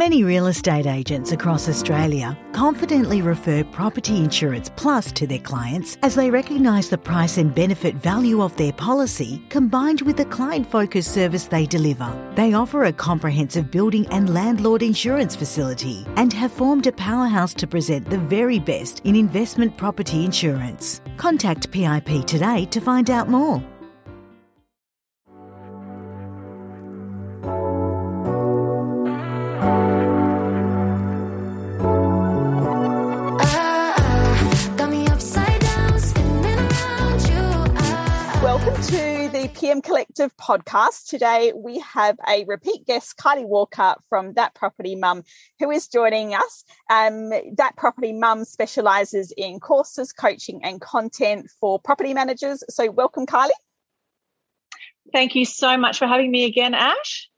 Many real estate agents across Australia confidently refer Property Insurance Plus to their clients as they recognise the price and benefit value of their policy combined with the client focused service they deliver. They offer a comprehensive building and landlord insurance facility and have formed a powerhouse to present the very best in investment property insurance. Contact PIP today to find out more. PM Collective podcast. Today we have a repeat guest, Kylie Walker from That Property Mum, who is joining us. Um, that Property Mum specialises in courses, coaching, and content for property managers. So, welcome, Kylie. Thank you so much for having me again, Ash.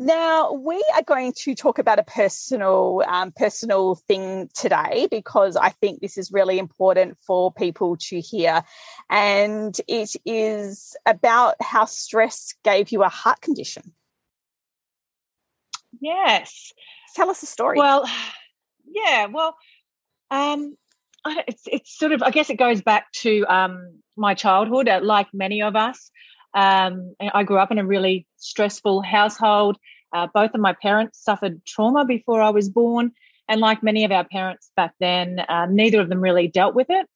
Now we are going to talk about a personal um, personal thing today because I think this is really important for people to hear, and it is about how stress gave you a heart condition. Yes, tell us a story. Well, yeah, well, um, it's it's sort of I guess it goes back to um, my childhood. Uh, like many of us, um, I grew up in a really stressful household. Uh, both of my parents suffered trauma before I was born. And like many of our parents back then, uh, neither of them really dealt with it.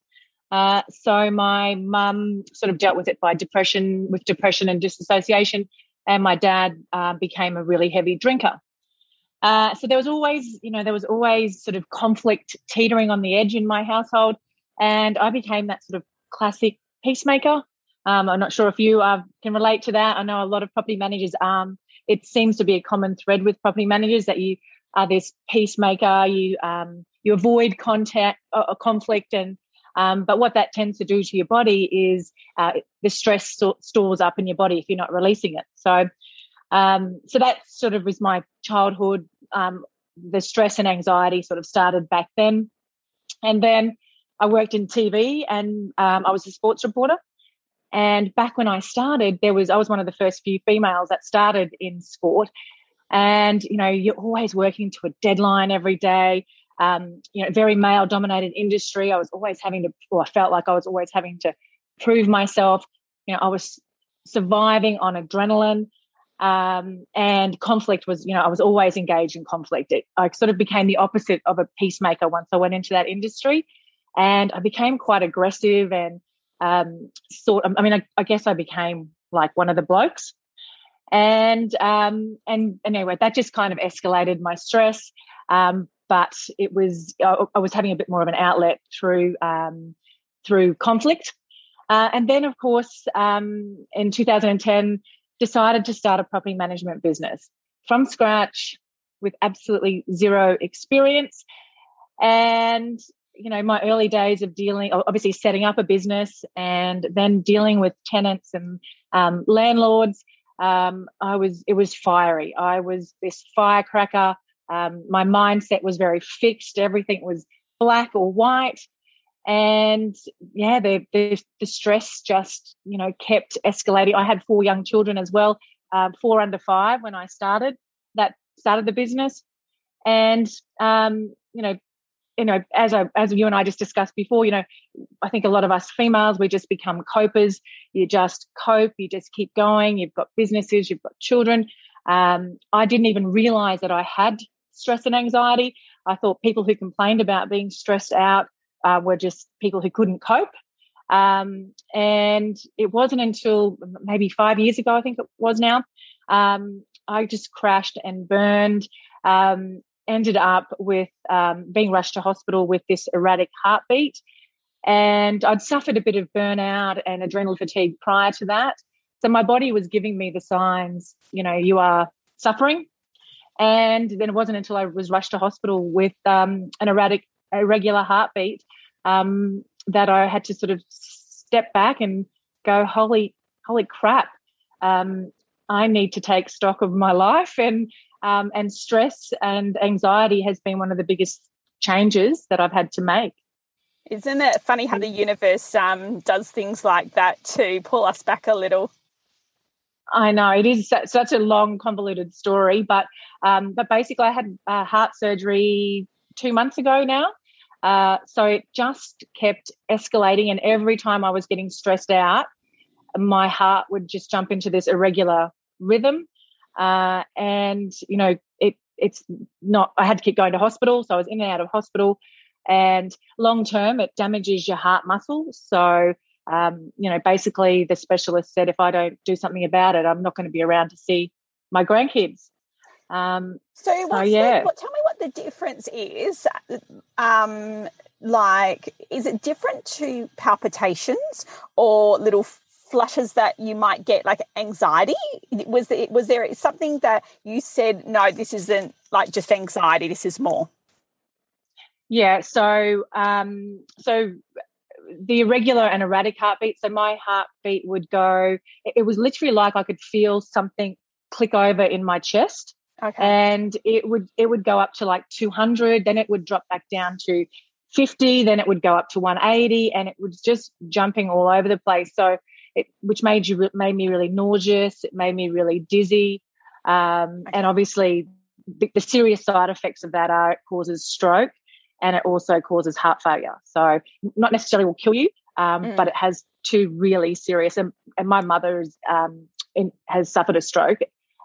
Uh, so my mum sort of dealt with it by depression, with depression and disassociation. And my dad uh, became a really heavy drinker. Uh, so there was always, you know, there was always sort of conflict teetering on the edge in my household. And I became that sort of classic peacemaker um, I'm not sure if you uh, can relate to that. I know a lot of property managers. Um, it seems to be a common thread with property managers that you are this peacemaker. You um, you avoid contact, uh, conflict, and um, but what that tends to do to your body is uh, the stress st- stores up in your body if you're not releasing it. So, um, so that sort of was my childhood. Um, the stress and anxiety sort of started back then, and then I worked in TV and um, I was a sports reporter. And back when I started, there was I was one of the first few females that started in sport. And you know, you're always working to a deadline every day. Um, you know, very male dominated industry. I was always having to, or I felt like I was always having to prove myself. You know, I was surviving on adrenaline. Um, and conflict was, you know, I was always engaged in conflict. It, I sort of became the opposite of a peacemaker once I went into that industry, and I became quite aggressive and um, sort of, I mean, I, I, guess I became like one of the blokes. And, um, and, and anyway, that just kind of escalated my stress. Um, but it was, I, I, was having a bit more of an outlet through, um, through conflict. Uh, and then, of course, um, in 2010, decided to start a property management business from scratch with absolutely zero experience. And you know my early days of dealing obviously setting up a business and then dealing with tenants and um, landlords um, i was it was fiery. I was this firecracker. Um, my mindset was very fixed. Everything was black or white. And yeah the, the, the stress just you know kept escalating. I had four young children as well uh, four under five when i started that started the business. And um, you know you know, as I, as you and I just discussed before, you know, I think a lot of us females we just become copers. You just cope. You just keep going. You've got businesses. You've got children. Um, I didn't even realize that I had stress and anxiety. I thought people who complained about being stressed out uh, were just people who couldn't cope. Um, and it wasn't until maybe five years ago, I think it was now, um, I just crashed and burned. Um, ended up with um, being rushed to hospital with this erratic heartbeat. And I'd suffered a bit of burnout and adrenal fatigue prior to that. So my body was giving me the signs, you know, you are suffering. And then it wasn't until I was rushed to hospital with um, an erratic, irregular heartbeat um, that I had to sort of step back and go, holy, holy crap. Um, I need to take stock of my life and um, and stress and anxiety has been one of the biggest changes that I've had to make. Isn't it funny how the universe um, does things like that to pull us back a little? I know it is such a long, convoluted story, but um, but basically, I had uh, heart surgery two months ago now. Uh, so it just kept escalating, and every time I was getting stressed out, my heart would just jump into this irregular rhythm, uh, and you know it it's not. I had to keep going to hospital, so I was in and out of hospital, and long term, it damages your heart muscle. So um, you know, basically the specialist said if I don't do something about it, I'm not going to be around to see my grandkids. Um, so, so yeah, the, what, tell me what the difference is. Um, like, is it different to palpitations or little flushes that you might get, like anxiety? Was there, was there something that you said, no, this isn't like just anxiety, this is more? Yeah, so um, so the irregular and erratic heartbeat. So my heartbeat would go, it was literally like I could feel something click over in my chest. Okay. And it would it would go up to like 200, then it would drop back down to 50, then it would go up to 180, and it was just jumping all over the place. So it, which made you made me really nauseous. It made me really dizzy, um, and obviously the, the, serious side effects of that are it causes stroke and it also causes heart failure. So not necessarily will kill you, um, mm. but it has two really serious. And, and my mother is, um, in, has suffered a stroke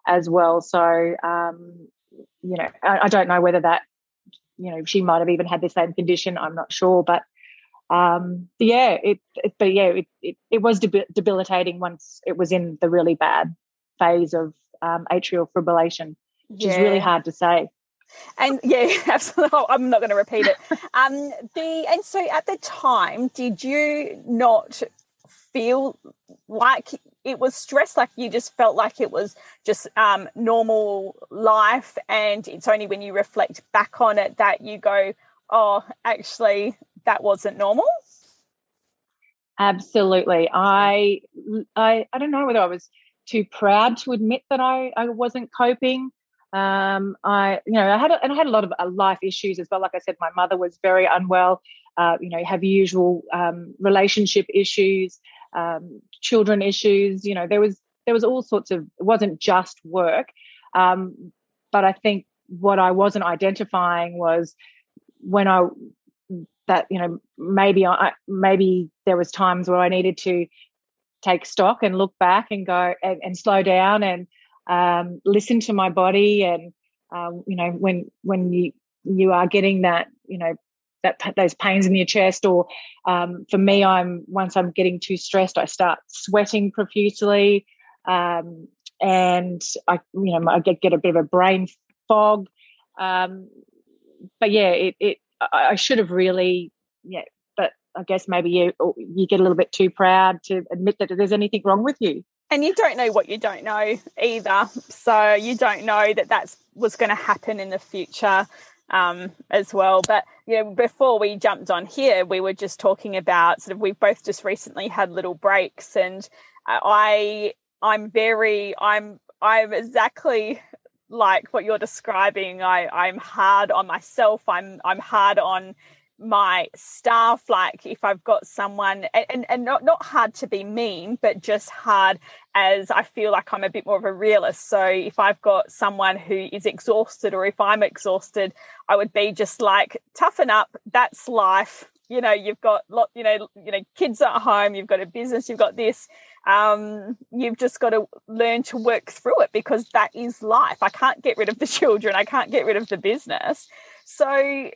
as well. So um, you know, I, I, don't know whether that you know she might have even had the same condition. I'm not sure, but um, yeah, it, it but yeah, it, it, it was debilitating once it was in the really bad phase of um, atrial fibrillation, which yeah. is really hard to say. And yeah absolutely. I'm not going to repeat it. Um the and so at the time did you not feel like it was stress? Like you just felt like it was just um normal life and it's only when you reflect back on it that you go oh actually that wasn't normal absolutely i i i don't know whether i was too proud to admit that i i wasn't coping um, I, you know, I had a, and I had a lot of uh, life issues as well. Like I said, my mother was very unwell. Uh, you know, have usual um, relationship issues, um, children issues. You know, there was there was all sorts of. It wasn't just work, um, but I think what I wasn't identifying was when I that you know maybe I maybe there was times where I needed to take stock and look back and go and, and slow down and um, listen to my body and um, you know when when you you are getting that you know that those pains in your chest or um, for me i'm once i'm getting too stressed i start sweating profusely um, and i you know i get, get a bit of a brain fog um, but yeah it, it I, I should have really yeah but i guess maybe you you get a little bit too proud to admit that there's anything wrong with you. And you don't know what you don't know either. So you don't know that that's was going to happen in the future um, as well. But you know before we jumped on here we were just talking about sort of we've both just recently had little breaks and i i'm very i'm i'm exactly like what you're describing. I i'm hard on myself. I'm i'm hard on my staff. Like if i've got someone and, and not not hard to be mean but just hard as i feel like i'm a bit more of a realist. So if i've got someone who is exhausted or if i'm exhausted i would be just like toughen up. That's life. You know you've got lot you know you know kids at home. You've got a business. You've got this um, you've just got to learn to work through it because that is life. I can't get rid of the children. I can't get rid of the business. So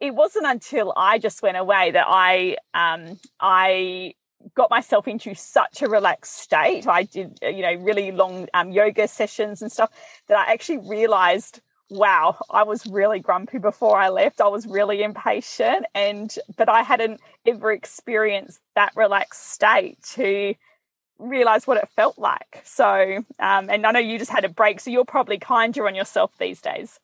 it wasn't until I just went away that I um, I got myself into such a relaxed state. I did you know really long um, yoga sessions and stuff that I actually realized wow i was really grumpy before i left. I was really impatient and but i hadn't ever experienced that relaxed state to realize what it felt like so um, and i know you just had a break so you're probably kinder on yourself these days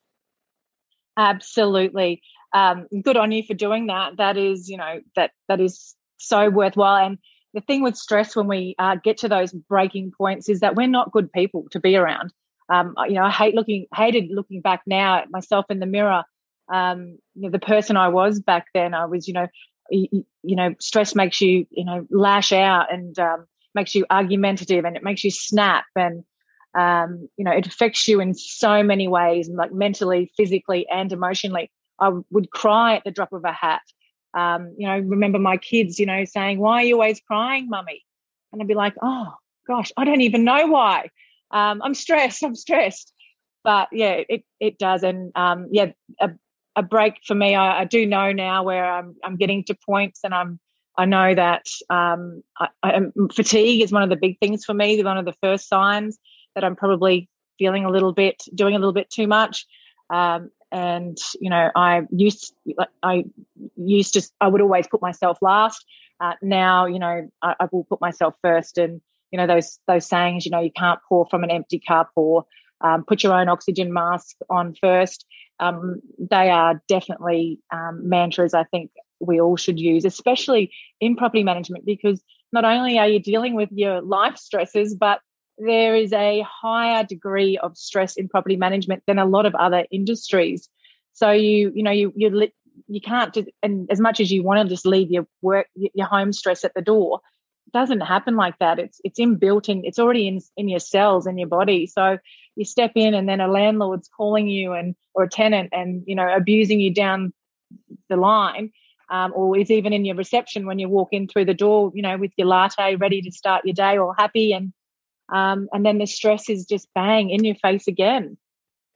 absolutely um, good on you for doing that. That is, you know, that that is so worthwhile. And the thing with stress when we uh, get to those breaking points is that we're not good people to be around. Um, you know, I hate looking, hated looking back now at myself in the mirror. Um, you know, the person I was back then, I was, you know, you, you know, stress makes you, you know, lash out and um, makes you argumentative and it makes you snap and um, you know it affects you in so many ways like mentally physically and emotionally. I would cry at the drop of a hat. Um, you know remember my kids you know saying why are you always crying mummy? And i'd be like oh gosh i don't even know why. Um, i'm stressed i'm stressed. But yeah it it does. And um, yeah a, a break for me I, I do know now where i'm i'm getting to points and i'm I know that um, I, I, fatigue is one of the big things for me. One of the first signs that I'm probably feeling a little bit, doing a little bit too much. Um, and you know, I used, I used to, I would always put myself last. Uh, now, you know, I, I, will put myself first. And you know, those those sayings, you know, you can't pour from an empty cup, or um, put your own oxygen mask on first. Um, they are definitely um, mantras. I think we all should use, especially in property management, because not only are you dealing with your life stresses, but there is a higher degree of stress in property management than a lot of other industries. So you, you know, you you you can't just, and as much as you want to just leave your work, your home stress at the door, it doesn't happen like that. It's it's inbuilt in, it's already in in your cells in your body. So you step in, and then a landlord's calling you, and or a tenant, and you know, abusing you down the line um, or is even in your reception when you walk in through the door, you know, with your latte ready to start your day or happy, and um, and then the stress is just bang in your face again.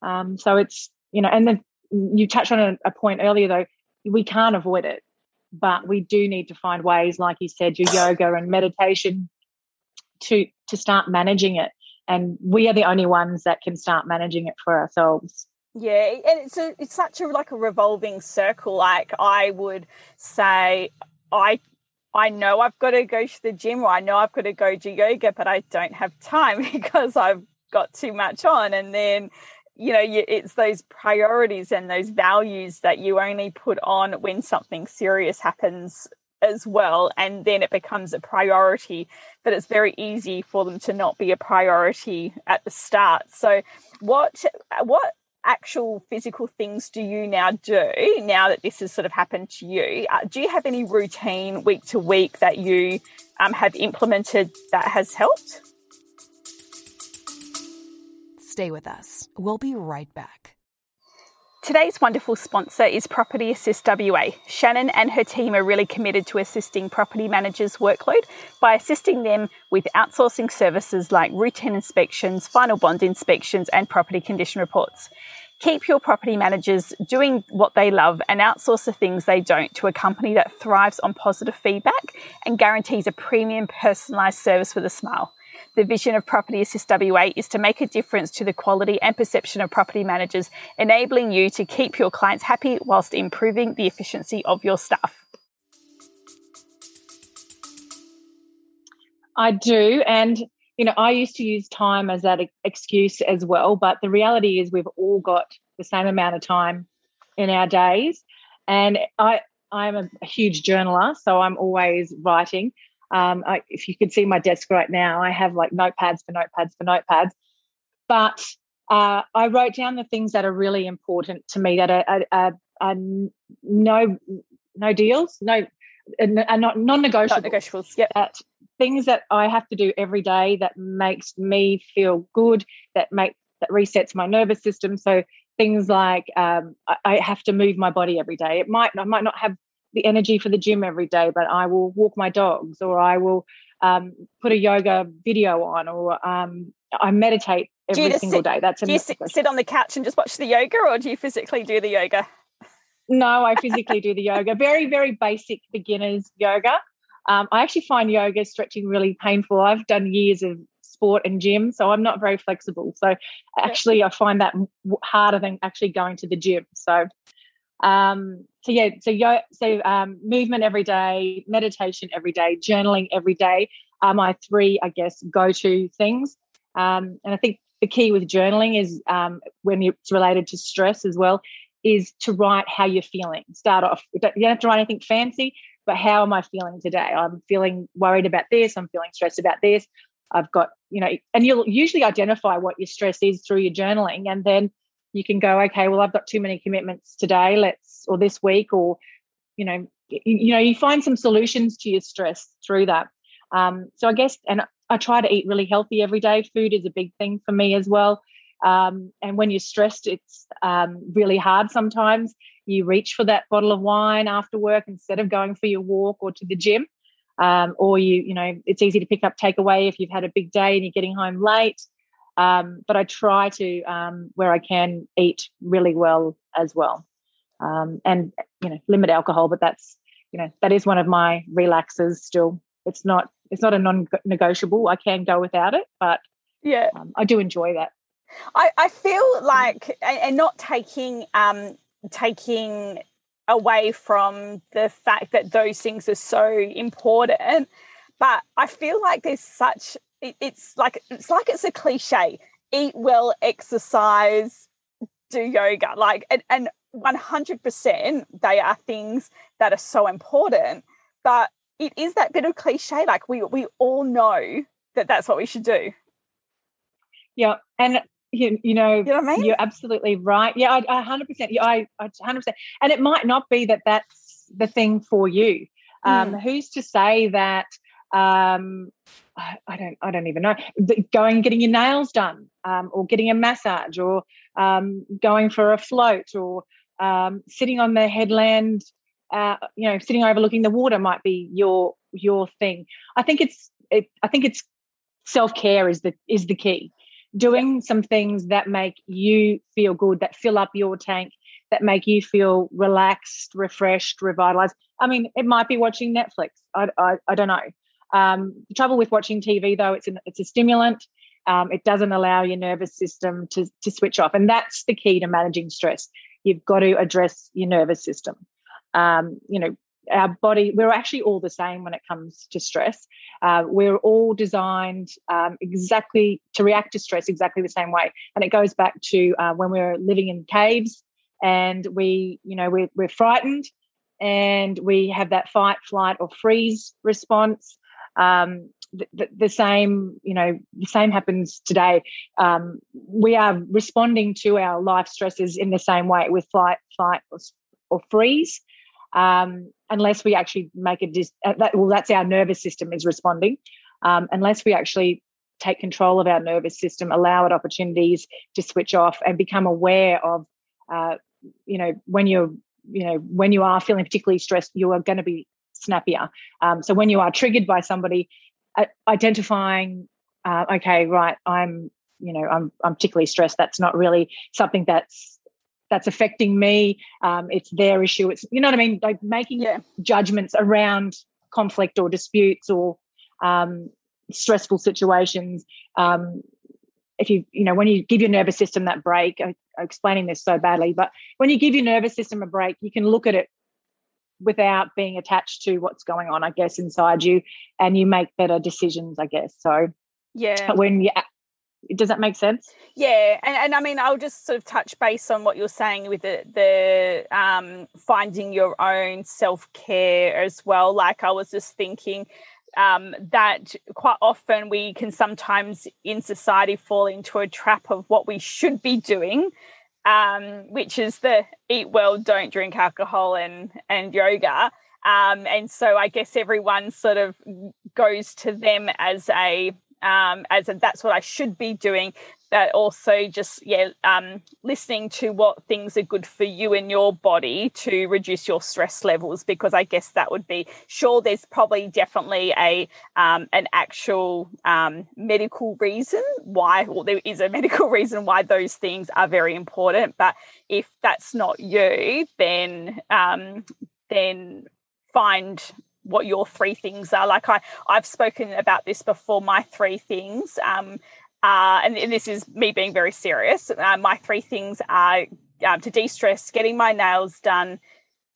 Um, so it's you know, and then you touched on a, a point earlier though, we can't avoid it, but we do need to find ways, like you said, your yoga and meditation, to to start managing it. And we are the only ones that can start managing it for ourselves. Yeah, and it's a, it's such a like a revolving circle. Like I would say, I I know I've got to go to the gym or I know I've got to go do yoga, but I don't have time because I've got too much on. And then, you know, it's those priorities and those values that you only put on when something serious happens as well. And then it becomes a priority, but it's very easy for them to not be a priority at the start. So, what, what, actual physical things do you now do now that this has sort of happened to you? Uh, do you have any routine week to week that you um, have implemented that has helped? Stay with us. We'll be right back. Today's wonderful sponsor is Property Assist WA. Shannon and her team are really committed to assisting property managers' workload by assisting them with outsourcing services like routine inspections, final bond inspections, and property condition reports. Keep your property managers doing what they love and outsource the things they don't to a company that thrives on positive feedback and guarantees a premium personalised service with a smile. The vision of Property Assist WA is to make a difference to the quality and perception of property managers, enabling you to keep your clients happy whilst improving the efficiency of your staff. I do. And, you know, I used to use time as that excuse as well. But the reality is, we've all got the same amount of time in our days. And I, I'm a, a huge journaler, so I'm always writing. Um, I, if you could see my desk right now, I have like notepads for notepads for notepads. But uh, I wrote down the things that are really important to me that are, are, are, are no no deals, no are not non-negotiable. Non-negotiables. Yep. That things that I have to do every day that makes me feel good, that make that resets my nervous system. So things like um, I, I have to move my body every day. It might I might not have the energy for the gym every day, but I will walk my dogs or I will um, put a yoga video on or um, I meditate every single sit, day. That's do you sit, sit on the couch and just watch the yoga or do you physically do the yoga? No, I physically do the yoga. Very, very basic beginners yoga. Um, I actually find yoga stretching really painful. I've done years of sport and gym, so I'm not very flexible. So actually, I find that harder than actually going to the gym. So um, so yeah, so yo, so um, movement every day, meditation every day, journaling every day are my three, I guess, go-to things. Um, and I think the key with journaling is um, when it's related to stress as well, is to write how you're feeling. Start off. You don't have to write anything fancy, but how am I feeling today? I'm feeling worried about this. I'm feeling stressed about this. I've got, you know, and you'll usually identify what your stress is through your journaling, and then you can go okay well i've got too many commitments today let's or this week or you know you, you know you find some solutions to your stress through that Um, so I guess, and I try to eat really healthy every day. Food is a big thing for me as well. Um, and when you're stressed, it's um, really hard sometimes. You reach for that bottle of wine after work instead of going for your walk or to the gym. Um, or you, you know, it's easy to pick up takeaway if you've had a big day and you're getting home late. Um, but I try to, um, where I can, eat really well as well, um, and you know, limit alcohol. But that's, you know, that is one of my relaxers. Still, it's not, it's not a non-negotiable. I can go without it, but yeah, I do enjoy that. I, I feel like and not taking um taking away from the fact that those things are so important but i feel like there's such it, it's like it's like it's a cliche eat well exercise do yoga like and, and 100% they are things that are so important but it is that bit of cliche like we we all know that that's what we should do yeah and you, you know, you know I mean? you're absolutely right. Yeah, I, I 100%. Yeah, I, I 100%. And it might not be that that's the thing for you. Um, mm. Who's to say that? Um, I, I, don't. I don't even know. Going and getting your nails done, um, or getting a massage, or um, going for a float, or um, sitting on the headland. Uh, you know, sitting overlooking the water might be your your thing. I think it's. It, I think it's self care is the is the key doing some things that make you feel good, that fill up your tank, that make you feel relaxed, refreshed, revitalized. I mean, it might be watching Netflix. I, I, I don't know. Um, the trouble with watching TV, though, it's, an, it's a stimulant. Um, it doesn't allow your nervous system to, to switch off. And that's the key to managing stress. You've got to address your nervous system. Um, you know, our body, we're actually all the same when it comes to stress. Uh, we're all designed um, exactly to react to stress exactly the same way. And it goes back to uh, when we are living in caves and we, you know, we're, we're frightened and we have that fight, flight, or freeze response. Um, the, the, same, you know, the same happens today. Um, we are responding to our life stresses in the same way with flight, fight, or, or freeze um, unless we actually make a dis- uh, that, well that's our nervous system is responding um, unless we actually take control of our nervous system allow it opportunities to switch off and become aware of uh, you know when you're you know when you are feeling particularly stressed you are going to be snappier um, so when you are triggered by somebody uh, identifying uh, okay right i'm you know i'm i'm particularly stressed that's not really something that's that's affecting me. Um, it's their issue. It's you know what I mean. Like making yeah. judgments around conflict or disputes or um, stressful situations. Um, if you you know when you give your nervous system that break, I, I'm explaining this so badly, but when you give your nervous system a break, you can look at it without being attached to what's going on, I guess, inside you, and you make better decisions, I guess. So yeah, when you does that make sense? Yeah and, and i mean i'll just sort of touch base on what you're saying with the the um, finding your own self-care as well. Like i was just thinking um, that quite often we can sometimes in society fall into a trap of what we should be doing um, which is the eat well don't drink alcohol and and yoga. Um, and so i guess everyone sort of goes to them as a um, as a, that's what I should be doing. But also just yeah, um, listening to what things are good for you and your body to reduce your stress levels. Because I guess that would be sure. There's probably definitely a um, an actual um, medical reason why, well, there is a medical reason why those things are very important. But if that's not you, then um, then find what your three things are. Like I, I've spoken about this before. My three things, um, uh, and, and this is me being very serious. Uh, my three things are um, to de-stress, getting my nails done,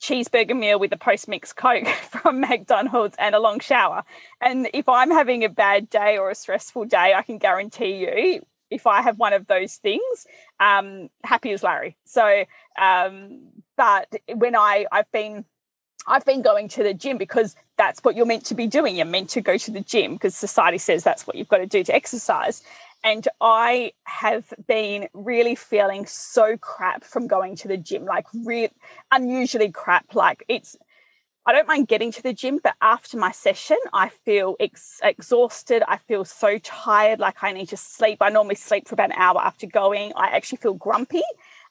cheeseburger meal with a post-mix coke from McDonald's, and a long shower. And if I'm having a bad day or a stressful day, I can guarantee you if I have one of those things, um, happy as Larry. So, um, but when I I've been I've been going to the gym because that's what you're meant to be doing. You're meant to go to the gym because society says that's what you've got to do to exercise. And I have been really feeling so crap from going to the gym, like real unusually crap. Like it's I don't mind getting to the gym, but after my session, I feel ex- exhausted. I feel so tired, like I need to sleep. I normally sleep for about an hour after going. I actually feel grumpy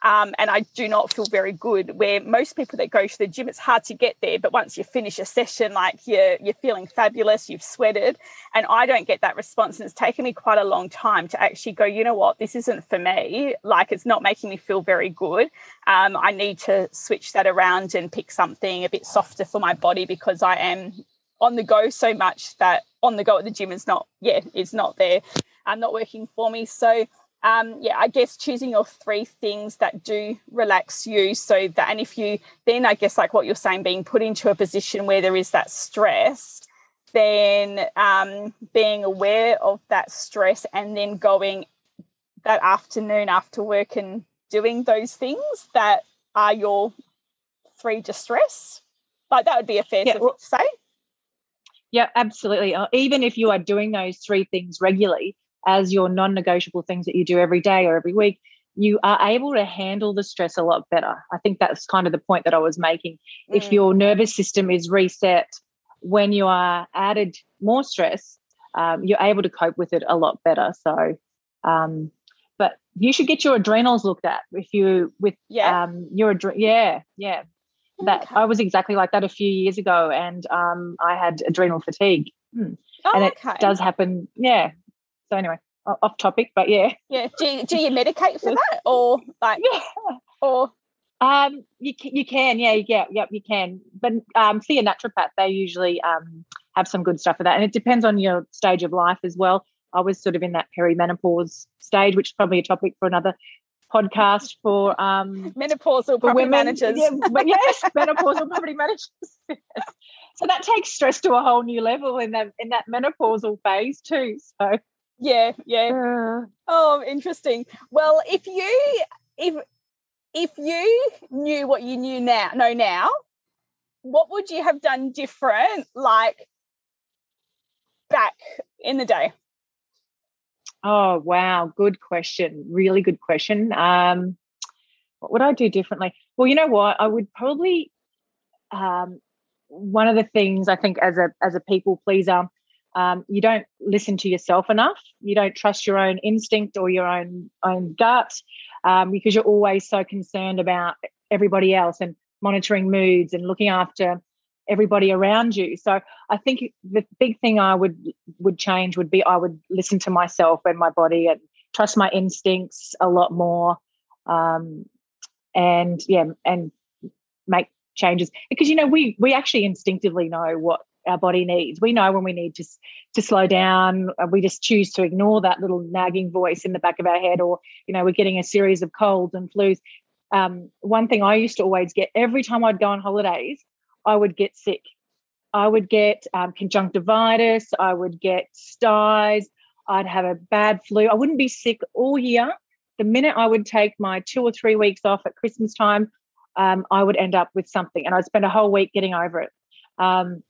um, and I do not feel very good. Where most people that go to the gym, it's hard to get there, but once you finish a session, like you're you're feeling fabulous, you've sweated, and I don't get that response. And it's taken me quite a long time to actually go, you know what, this isn't for me. Like it's not making me feel very good. Um, I need to switch that around and pick something a bit softer for my body because I am on the go so much that on the go at the gym is not, yeah, it's not there. I'm not working for me. So um, yeah, I guess choosing your three things that do relax you so that, and if you then, I guess, like what you're saying, being put into a position where there is that stress, then um, being aware of that stress and then going that afternoon after work and doing those things that are your three distress. Like that would be a fair yeah, thing to say. Yeah, absolutely. Uh, even if you are doing those three things regularly, as your non negotiable things that you do every day or every week, you are able to handle the stress a lot better. I think that's kind of the point that I was making. Mm. If your nervous system is reset when you are added more stress, um, you're able to cope with it a lot better. So, um, but you should get your adrenals looked at if you with yeah um, your adre- yeah yeah that okay. I was exactly like that a few years ago, and um, I had adrenal fatigue, mm. oh, and it okay. does happen. Yeah, so anyway, off topic, but yeah. Yeah. Do you, do you medicate for that, or like, yeah. or um, you you can, yeah, yeah, yep, you can. But um, see a naturopath. They usually um have some good stuff for that, and it depends on your stage of life as well. I was sort of in that perimenopause stage, which is probably a topic for another podcast for um menopausal for women. managers. Yeah, but yes, menopausal property managers. So that takes stress to a whole new level in that in that menopausal phase too. So yeah yeah. Oh interesting. Well if you if if you knew what you knew now know now what would you have done different like back in the day? Oh wow. Good question. Really good question. Um what would i do differently? Well you know what? I would probably um one of the things i think as a as a people pleaser um, you don't listen to yourself enough. You don't trust your own instinct or your own own gut um, because you're always so concerned about everybody else and monitoring moods and looking after everybody around you. So I think the big thing I would would change would be I would listen to myself and my body and trust my instincts a lot more. Um, and yeah, and make changes because you know we we actually instinctively know what our body needs. We know when we need to to slow down. We just choose to ignore that little nagging voice in the back of our head, or you know, we're getting a series of colds and flus. Um, one thing I used to always get every time I'd go on holidays, I would get sick. I would get um, conjunctivitis. I would get styes. I'd have a bad flu. I wouldn't be sick all year. The minute I would take my two or three weeks off at Christmas time, um, I would end up with something, and I'd spend a whole week getting over it. Um,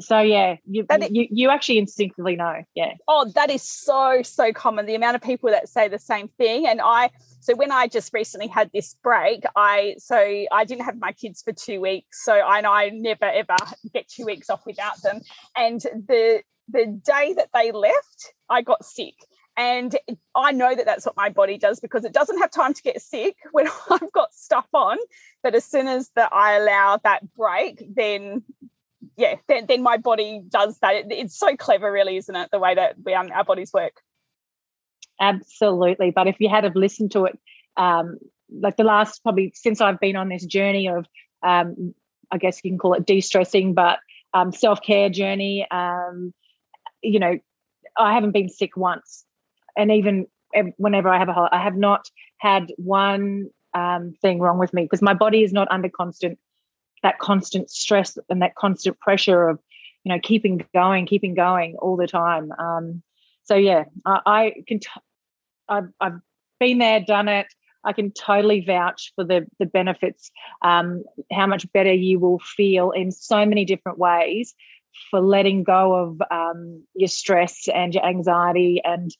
so yeah, you, you you actually instinctively know. Yeah. Oh, that is so so common. The amount of people that say the same thing, and I. So when I just recently had this break, I so I didn't have my kids for two weeks. So I know I never ever get two weeks off without them. And the the day that they left, I got sick. And I know that that's what my body does because it doesn't have time to get sick when I've got stuff on. But as soon as that I allow that break, then yeah, then, then my body does that. It, it's so clever, really, isn't it? The way that we, um, our bodies work. Absolutely. But if you had have listened to it, um, like the last probably since I've been on this journey of, um, I guess you can call it de-stressing, but um, self-care journey, um, you know, I haven't been sick once, and even whenever I have a holiday, I have not had one um, thing wrong with me because my body is not under constant that constant stress and that constant pressure of you know keeping going keeping going all the time. Um, so yeah i, I can t- I've, I've been there done it. I can totally vouch for the the benefits um, how much better you will feel in so many different ways for letting go of um, your stress and your anxiety and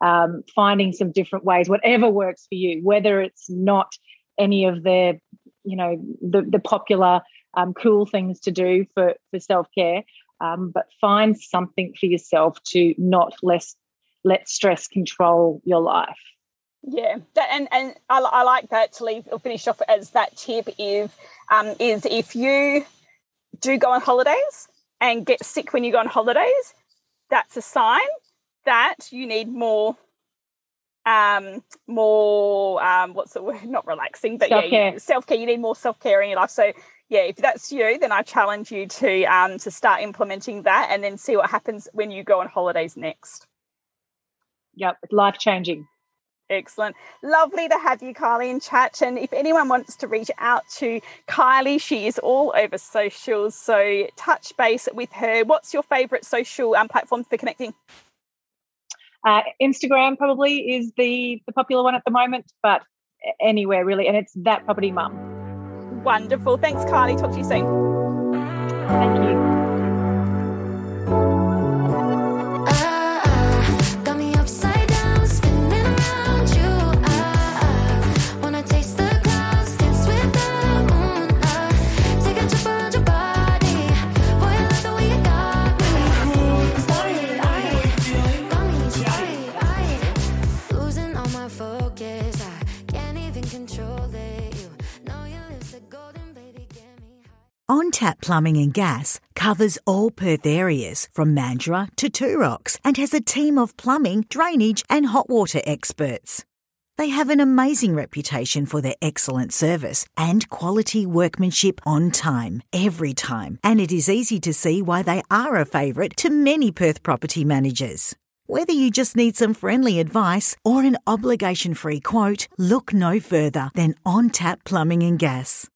um, finding some different ways whatever works for you whether it's not any of the you know the the popular um, cool things to do for for self care. Um, but find something for yourself to not less let stress control your life. Yeah, that, and and I, I, like that to leave or finish off as that tip is um, is if you do go on holidays and get sick when you go on holidays, that's a sign that you need more um more um what's the word not relaxing but self-care. yeah self-care you need more self-care in your life so yeah if that's you then i challenge you to um to start implementing that and then see what happens when you go on holidays next yep life changing Excellent. Lovely to have you, Kylie, in chat. And if anyone wants to reach out to Kylie, she is all over socials. So touch base with her. What's your favourite social um, platform for connecting? Uh, Instagram probably is the, the popular one at the moment, but anywhere really. And it's that property mum. Wonderful. Thanks, Kylie. Talk to you soon. OnTap Plumbing and Gas covers all Perth areas from Mandurah to Rocks and has a team of plumbing, drainage, and hot water experts. They have an amazing reputation for their excellent service and quality workmanship on time, every time, and it is easy to see why they are a favourite to many Perth property managers. Whether you just need some friendly advice or an obligation free quote, look no further than On Tap Plumbing and Gas.